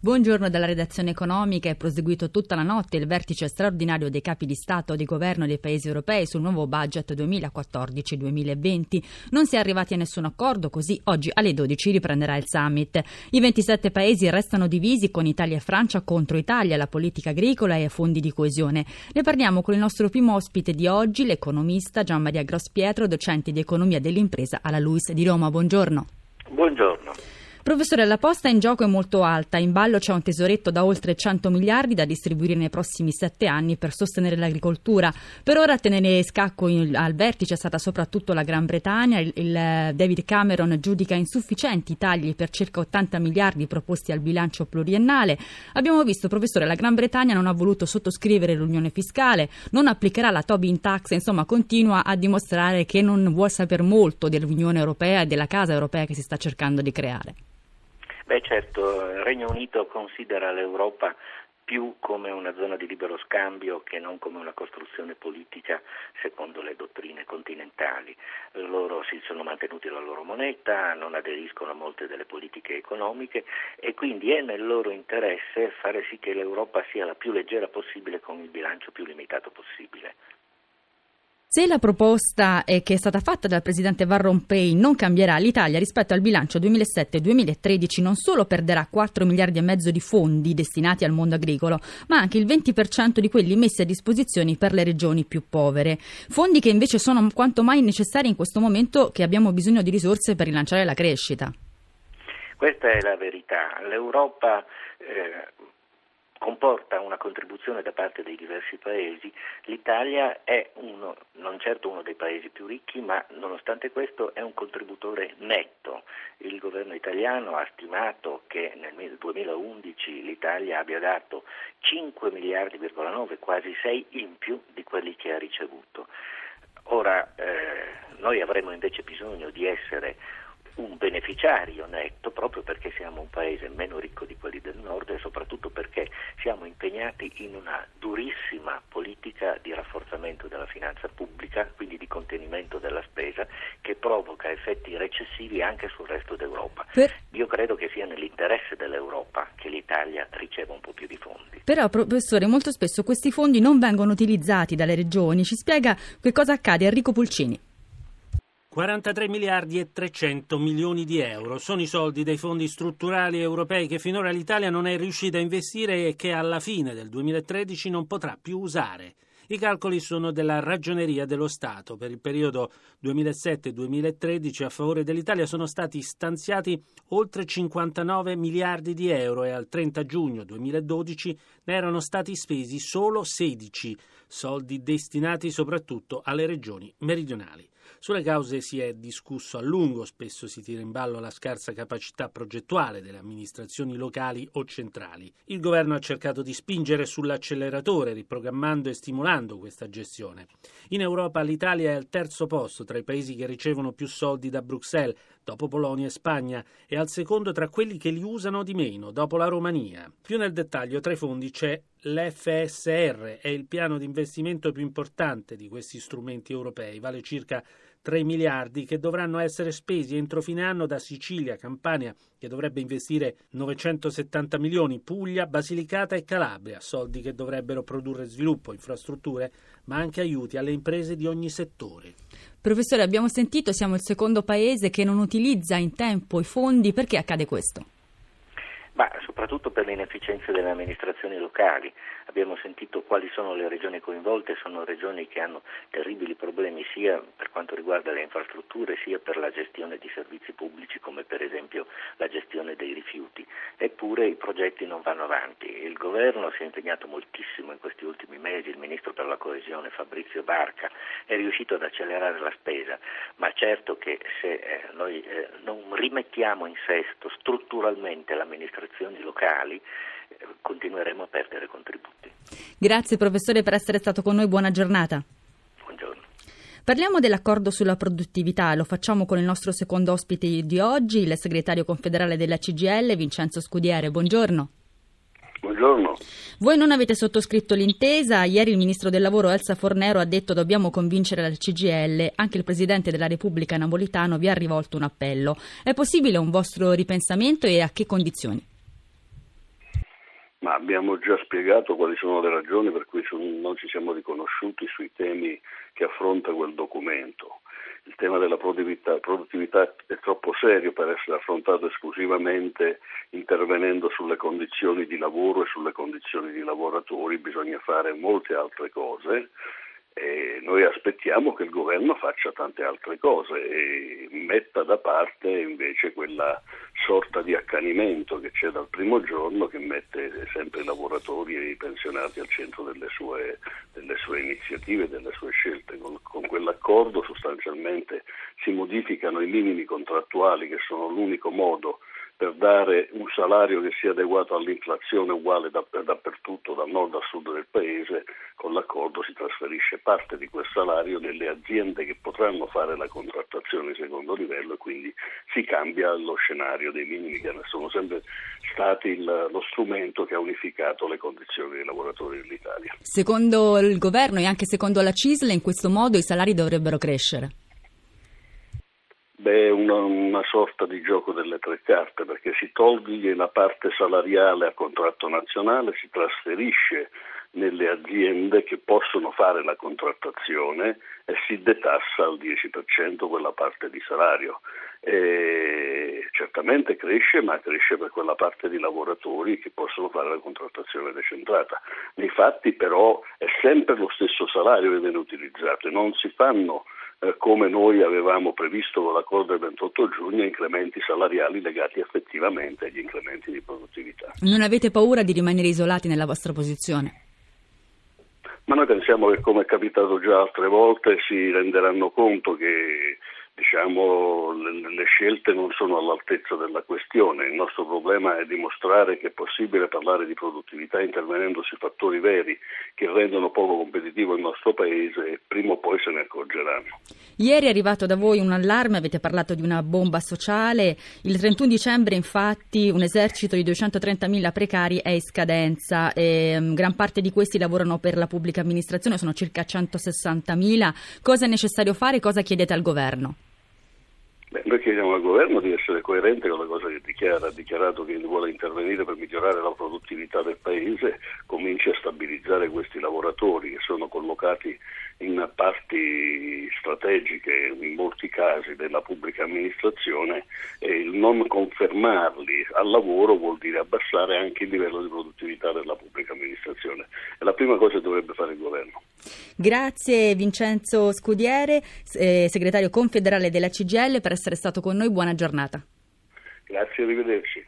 Buongiorno dalla redazione economica. È proseguito tutta la notte il vertice straordinario dei capi di Stato e di governo dei paesi europei sul nuovo budget 2014-2020. Non si è arrivati a nessun accordo, così oggi alle 12 riprenderà il summit. I 27 paesi restano divisi con Italia e Francia contro Italia, la politica agricola e fondi di coesione. Ne parliamo con il nostro primo ospite di oggi, l'economista Gian Maria Grospietro, docente di economia dell'impresa alla LUIS di Roma. Buongiorno. Buongiorno. Professore, la posta in gioco è molto alta. In ballo c'è un tesoretto da oltre 100 miliardi da distribuire nei prossimi sette anni per sostenere l'agricoltura. Per ora a tenere scacco in, al vertice è stata soprattutto la Gran Bretagna. Il, il, David Cameron giudica insufficienti i tagli per circa 80 miliardi proposti al bilancio pluriennale. Abbiamo visto, professore, la Gran Bretagna non ha voluto sottoscrivere l'unione fiscale, non applicherà la Tobin Tax, insomma continua a dimostrare che non vuole sapere molto dell'Unione Europea e della casa europea che si sta cercando di creare. Beh certo, il Regno Unito considera l'Europa più come una zona di libero scambio che non come una costruzione politica secondo le dottrine continentali. Loro si sono mantenuti la loro moneta, non aderiscono a molte delle politiche economiche e quindi è nel loro interesse fare sì che l'Europa sia la più leggera possibile con il bilancio più limitato possibile. Se la proposta che è stata fatta dal presidente Van Rompuy non cambierà, l'Italia rispetto al bilancio 2007-2013 non solo perderà 4 miliardi e mezzo di fondi destinati al mondo agricolo, ma anche il 20% di quelli messi a disposizione per le regioni più povere. Fondi che invece sono quanto mai necessari in questo momento che abbiamo bisogno di risorse per rilanciare la crescita. Questa è la verità. L'Europa eh, comporta una contribuzione da parte dei diversi paesi, l'Italia è uno, non certo uno dei paesi più ricchi, ma nonostante questo è un contributore netto. Il governo italiano ha stimato che nel 2011 l'Italia abbia dato 5 miliardi,9, quasi 6 in più di quelli che ha ricevuto. Ora eh, noi avremo invece bisogno di essere un beneficiario netto proprio perché paese meno ricco di quelli del nord e soprattutto perché siamo impegnati in una durissima politica di rafforzamento della finanza pubblica, quindi di contenimento della spesa, che provoca effetti recessivi anche sul resto d'Europa. Per... Io credo che sia nell'interesse dell'Europa che l'Italia riceva un po' più di fondi. Però, professore, molto spesso questi fondi non vengono utilizzati dalle regioni. Ci spiega che cosa accade Enrico Pulcini. 43 miliardi e 300 milioni di euro sono i soldi dei fondi strutturali europei che finora l'Italia non è riuscita a investire e che alla fine del 2013 non potrà più usare. I calcoli sono della Ragioneria dello Stato. Per il periodo 2007-2013 a favore dell'Italia sono stati stanziati oltre 59 miliardi di euro e al 30 giugno 2012 ne erano stati spesi solo 16, soldi destinati soprattutto alle regioni meridionali. Sulle cause si è discusso a lungo, spesso si tira in ballo la scarsa capacità progettuale delle amministrazioni locali o centrali. Il governo ha cercato di spingere sull'acceleratore, riprogrammando e stimolando questa gestione. In Europa l'Italia è al terzo posto tra i paesi che ricevono più soldi da Bruxelles, dopo Polonia e Spagna, e al secondo tra quelli che li usano di meno, dopo la Romania. Più nel dettaglio tra i fondi c'è l'FSR, è il piano di investimento più importante di questi strumenti europei, vale circa 3 miliardi che dovranno essere spesi entro fine anno da Sicilia, Campania, che dovrebbe investire 970 milioni, Puglia, Basilicata e Calabria, soldi che dovrebbero produrre sviluppo, infrastrutture, ma anche aiuti alle imprese di ogni settore. Professore, abbiamo sentito, siamo il secondo paese che non utilizza in tempo i fondi, perché accade questo? Ma soprattutto per le inefficienze delle amministrazioni locali. Abbiamo sentito quali sono le regioni coinvolte, sono regioni che hanno terribili problemi sia per quanto riguarda le infrastrutture sia per la gestione di servizi pubblici come per esempio la gestione dei rifiuti. Eppure i progetti non vanno avanti. Il governo si è impegnato moltissimo in questi ultimi mesi, il ministro per la coesione Fabrizio Barca è riuscito ad accelerare la spesa, ma certo che se eh, noi eh, non rimettiamo in sesto strutturalmente l'amministrazione amministrazioni locali eh, continueremo a perdere contributi. Grazie professore per essere stato con noi, buona giornata. Parliamo dell'accordo sulla produttività, lo facciamo con il nostro secondo ospite di oggi, il segretario confederale della CGL, Vincenzo Scudiere. Buongiorno. Buongiorno. Voi non avete sottoscritto l'intesa. Ieri il ministro del lavoro Elsa Fornero ha detto dobbiamo convincere la CGL. Anche il presidente della Repubblica Napolitano vi ha rivolto un appello. È possibile un vostro ripensamento e a che condizioni? Ma abbiamo già spiegato quali sono le ragioni per cui non ci siamo riconosciuti sui temi che affronta quel documento. Il tema della produttività, produttività, è troppo serio per essere affrontato esclusivamente intervenendo sulle condizioni di lavoro e sulle condizioni di lavoratori, bisogna fare molte altre cose e noi aspettiamo che il governo faccia tante altre cose e metta da parte invece quella sorta di accanimento che c'è dal primo giorno che mette sempre i lavoratori e i pensionati al centro delle sue, delle sue iniziative delle sue scelte. Con, con quell'accordo sostanzialmente si modificano i minimi contrattuali che sono l'unico modo per dare un salario che sia adeguato all'inflazione uguale dappertutto, dal nord al sud del paese, con l'accordo si trasferisce parte di quel salario nelle aziende che potranno fare la contrattazione di secondo livello e quindi si cambia lo scenario dei minimi che sono sempre stati il, lo strumento che ha unificato le condizioni dei lavoratori dell'Italia. Secondo il governo e anche secondo la CISL in questo modo i salari dovrebbero crescere. Beh, una, una, sorta di gioco delle tre carte perché si toglie la parte salariale a contratto nazionale, si trasferisce nelle aziende che possono fare la contrattazione e si detassa al 10% quella parte di salario. E certamente cresce, ma cresce per quella parte di lavoratori che possono fare la contrattazione decentrata. Nei fatti però è sempre lo stesso salario che viene utilizzato e non si fanno eh, come noi avevamo previsto con l'accordo del 28 giugno, incrementi salariali legati effettivamente agli incrementi di produttività. Non avete paura di rimanere isolati nella vostra posizione? Ma noi pensiamo che, come è capitato già altre volte, si renderanno conto che diciamo, le, scelte non sono all'altezza della questione. Il nostro problema è dimostrare che è possibile parlare di produttività intervenendo sui fattori veri che rendono poco competitivo il nostro paese e prima o poi se ne accorgeranno. Ieri è arrivato da voi un allarme, avete parlato di una bomba sociale. Il 31 dicembre infatti un esercito di 230.000 precari è in scadenza. E, um, gran parte di questi lavorano per la pubblica amministrazione, sono circa 160.000. Cosa è necessario fare? Cosa chiedete al governo? Beh, noi chiediamo al governo di essere coerente con la cosa che dichiara, ha dichiarato che vuole intervenire per migliorare la produttività del paese, cominci a stabilizzare questi lavoratori che sono collocati in parti strategiche in molti casi della pubblica amministrazione e il non confermarli al lavoro vuol dire abbassare anche il livello di produttività della pubblica amministrazione. È la prima cosa che dovrebbe fare il governo. Grazie Vincenzo Scudiere, eh, segretario confederale della CGL, per essere stato con noi. Buona giornata. Grazie, arrivederci.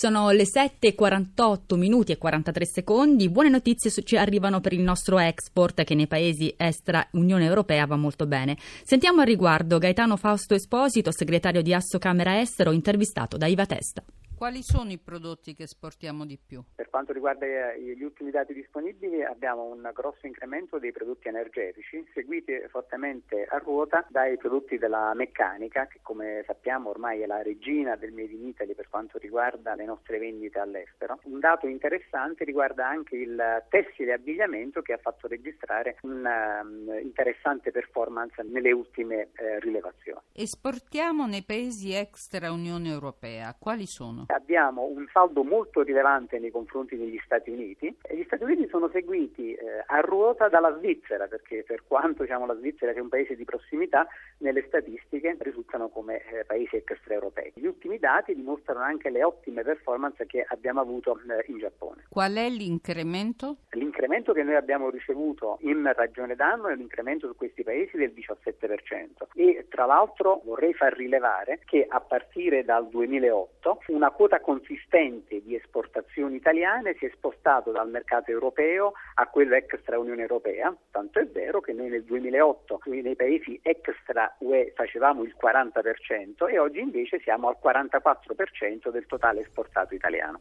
Sono le 7.48 minuti e 43 secondi. Buone notizie ci arrivano per il nostro export che nei paesi extra Unione Europea va molto bene. Sentiamo al riguardo Gaetano Fausto Esposito, segretario di Asso Camera Estero, intervistato da Iva Testa. Quali sono i prodotti che esportiamo di più? Per quanto riguarda eh, gli ultimi dati disponibili abbiamo un grosso incremento dei prodotti energetici, seguiti fortemente a ruota dai prodotti della meccanica, che come sappiamo ormai è la regina del Made in Italy per quanto riguarda le nostre vendite all'estero. Un dato interessante riguarda anche il tessile abbigliamento che ha fatto registrare una um, interessante performance nelle ultime eh, rilevazioni. Esportiamo nei paesi extra Unione Europea, quali sono? Abbiamo un saldo molto rilevante nei confronti degli Stati Uniti e gli Stati Uniti sono seguiti eh, a ruota dalla Svizzera perché per quanto diciamo, la Svizzera sia un paese di prossimità nelle statistiche risultano come eh, paesi extraeuropei. Gli ultimi dati dimostrano anche le ottime performance che abbiamo avuto eh, in Giappone. Qual è l'incremento? L'incremento che noi abbiamo ricevuto in ragione d'anno è l'incremento su questi paesi del 17% e tra l'altro vorrei far rilevare che a partire dal 2008 una quota consistente di esportazioni italiane si è spostato dal mercato europeo a quello extra Unione Europea, tanto è vero che noi nel 2008 nei paesi extra UE facevamo il 40% e oggi invece siamo al 44% del totale esportato italiano.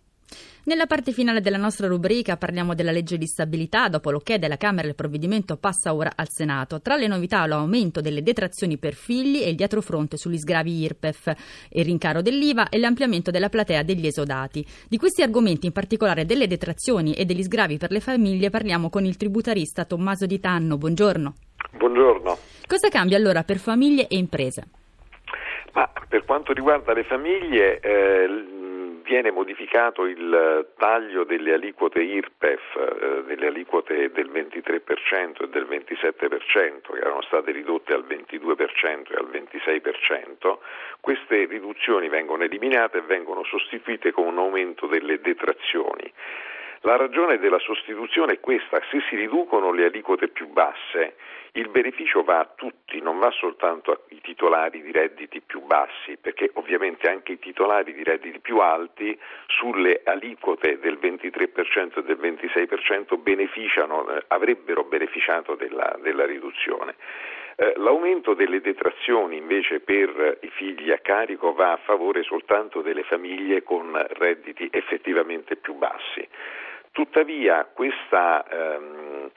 Nella parte finale della nostra rubrica parliamo della legge di stabilità. Dopo l'ok della Camera il provvedimento passa ora al Senato. Tra le novità l'aumento delle detrazioni per figli e il dietrofronte sugli sgravi IRPEF, il rincaro dell'IVA e l'ampliamento della platea degli esodati. Di questi argomenti, in particolare delle detrazioni e degli sgravi per le famiglie, parliamo con il tributarista Tommaso Di Tanno. Buongiorno. Buongiorno. Cosa cambia allora per famiglie e imprese? Ma per quanto riguarda le famiglie, eh, viene modificato il taglio delle aliquote IRPEF, eh, delle aliquote del 23% e del 27%, che erano state ridotte al 22% e al 26%. Queste riduzioni vengono eliminate e vengono sostituite con un aumento delle detrazioni. La ragione della sostituzione è questa, se si riducono le aliquote più basse, il beneficio va a tutti, non va soltanto ai titolari di redditi più bassi, perché ovviamente anche i titolari di redditi più alti sulle aliquote del 23% e del 26% beneficiano, eh, avrebbero beneficiato della, della riduzione. Eh, l'aumento delle detrazioni invece per i figli a carico va a favore soltanto delle famiglie con redditi effettivamente più bassi. Tuttavia questa, ehm,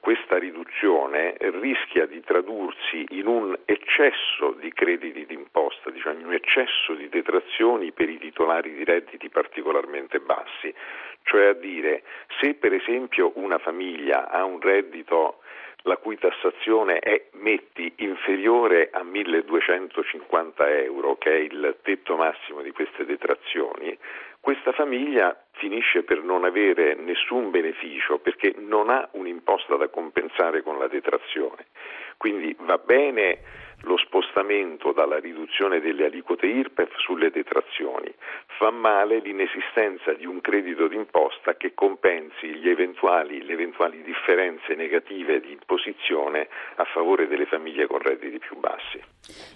questa, riduzione rischia di tradursi in un eccesso di crediti d'imposta, diciamo in un eccesso di detrazioni per i titolari di redditi particolarmente bassi, cioè a dire se per esempio una famiglia ha un reddito la cui tassazione è, metti, inferiore a 1250 euro, che è il tetto massimo di queste detrazioni, questa famiglia finisce per non avere nessun beneficio perché non ha un'imposta da compensare con la detrazione. Quindi va bene lo spostamento dalla riduzione delle aliquote IRPEF sulle detrazioni, fa male l'inesistenza di un credito d'imposta che compensi eventuali, le eventuali differenze negative di imposizione a favore delle famiglie con redditi più bassi.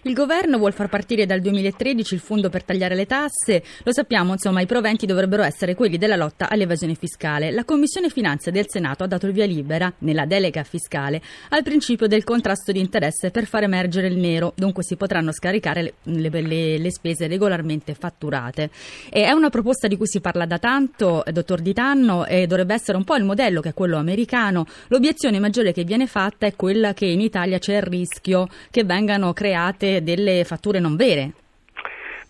Il governo vuole far partire dal 2013 il fondo per tagliare le tasse, lo sappiamo, insomma, i proventi dovrebbero essere quelli della lotta all'evasione fiscale. La Commissione Finanze del Senato ha dato il via libera, nella delega fiscale, al principio del contrasto di interesse per far emergere il nero, dunque si potranno scaricare le, le, le spese regolarmente fatturate. E è una proposta di cui si parla da tanto, eh, dottor Di Tanno, e dovrebbe essere un po' il modello che è quello americano. L'obiezione maggiore che viene fatta è quella che in Italia c'è il rischio che vengano create delle fatture non vere.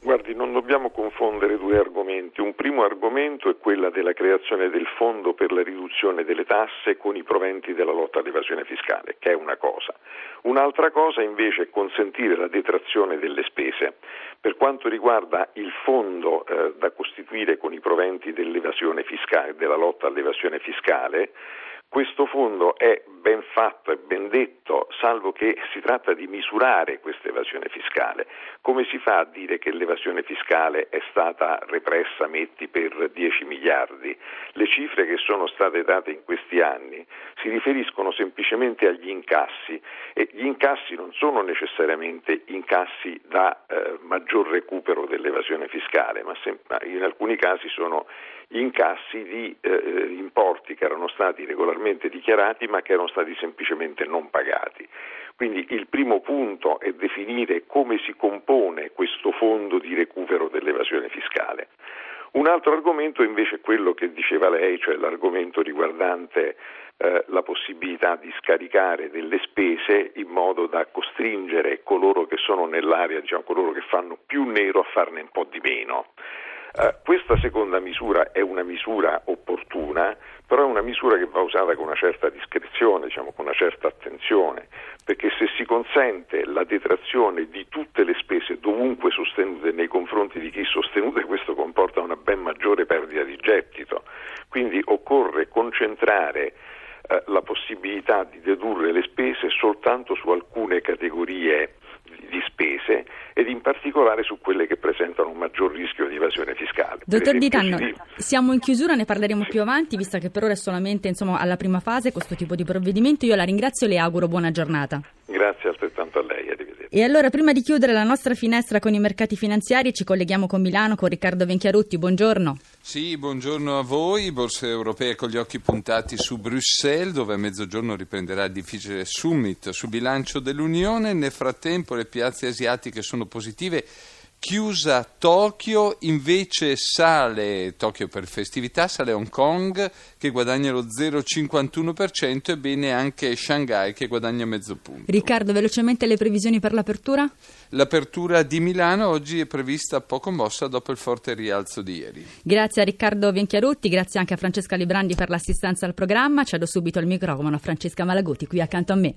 Guardi, non dobbiamo confondere due argomenti. Un primo argomento è quella della creazione del fondo per la riduzione delle tasse con i proventi della lotta all'evasione fiscale, che è una cosa. Un'altra cosa invece è consentire la detrazione delle spese. Per quanto riguarda il fondo eh, da costituire con i proventi fiscale, della lotta all'evasione fiscale, questo fondo è ben fatto e ben detto, salvo che si tratta di misurare questa evasione fiscale. Come si fa a dire che l'evasione fiscale è stata repressa, metti, per 10 miliardi? Le cifre che sono state date in questi anni si riferiscono semplicemente agli incassi e gli incassi non sono necessariamente incassi da eh, maggior recupero dell'evasione fiscale, ma in alcuni casi sono incassi di eh, importi che erano stati regolarmente dichiarati ma che erano stati semplicemente non pagati. Quindi il primo punto è definire come si compone questo fondo di recupero dell'evasione fiscale. Un altro argomento invece è quello che diceva lei, cioè l'argomento riguardante eh, la possibilità di scaricare delle spese in modo da costringere coloro che sono nell'area, diciamo coloro che fanno più nero a farne un po' di meno. Uh, questa seconda misura è una misura opportuna, però è una misura che va usata con una certa discrezione, diciamo, con una certa attenzione, perché se si consente la detrazione di tutte le spese dovunque sostenute nei confronti di chi sostenute, questo comporta una ben maggiore perdita di gettito. Quindi occorre concentrare uh, la possibilità di dedurre le spese soltanto su alcune categorie di spese ed in particolare su quelle che presentano un maggior rischio di evasione fiscale. Dottor Di Tanno, siamo in chiusura, ne parleremo sì. più avanti, visto che per ora è solamente insomma, alla prima fase questo tipo di provvedimento. Io la ringrazio e le auguro buona giornata. Grazie. Altrettanto a lei. E allora, prima di chiudere la nostra finestra con i mercati finanziari, ci colleghiamo con Milano con Riccardo Venchiarutti. Buongiorno. Sì, buongiorno a voi. Borse europee con gli occhi puntati su Bruxelles, dove a mezzogiorno riprenderà il difficile summit sul bilancio dell'Unione. Nel frattempo le piazze asiatiche sono positive chiusa Tokyo, invece sale Tokyo per festività, sale Hong Kong che guadagna lo 0,51% e bene anche Shanghai che guadagna mezzo punto. Riccardo, velocemente le previsioni per l'apertura? L'apertura di Milano oggi è prevista poco mossa dopo il forte rialzo di ieri. Grazie a Riccardo Venchiarutti, grazie anche a Francesca Librandi per l'assistenza al programma. Cedo subito il microfono a Francesca Malaguti qui accanto a me.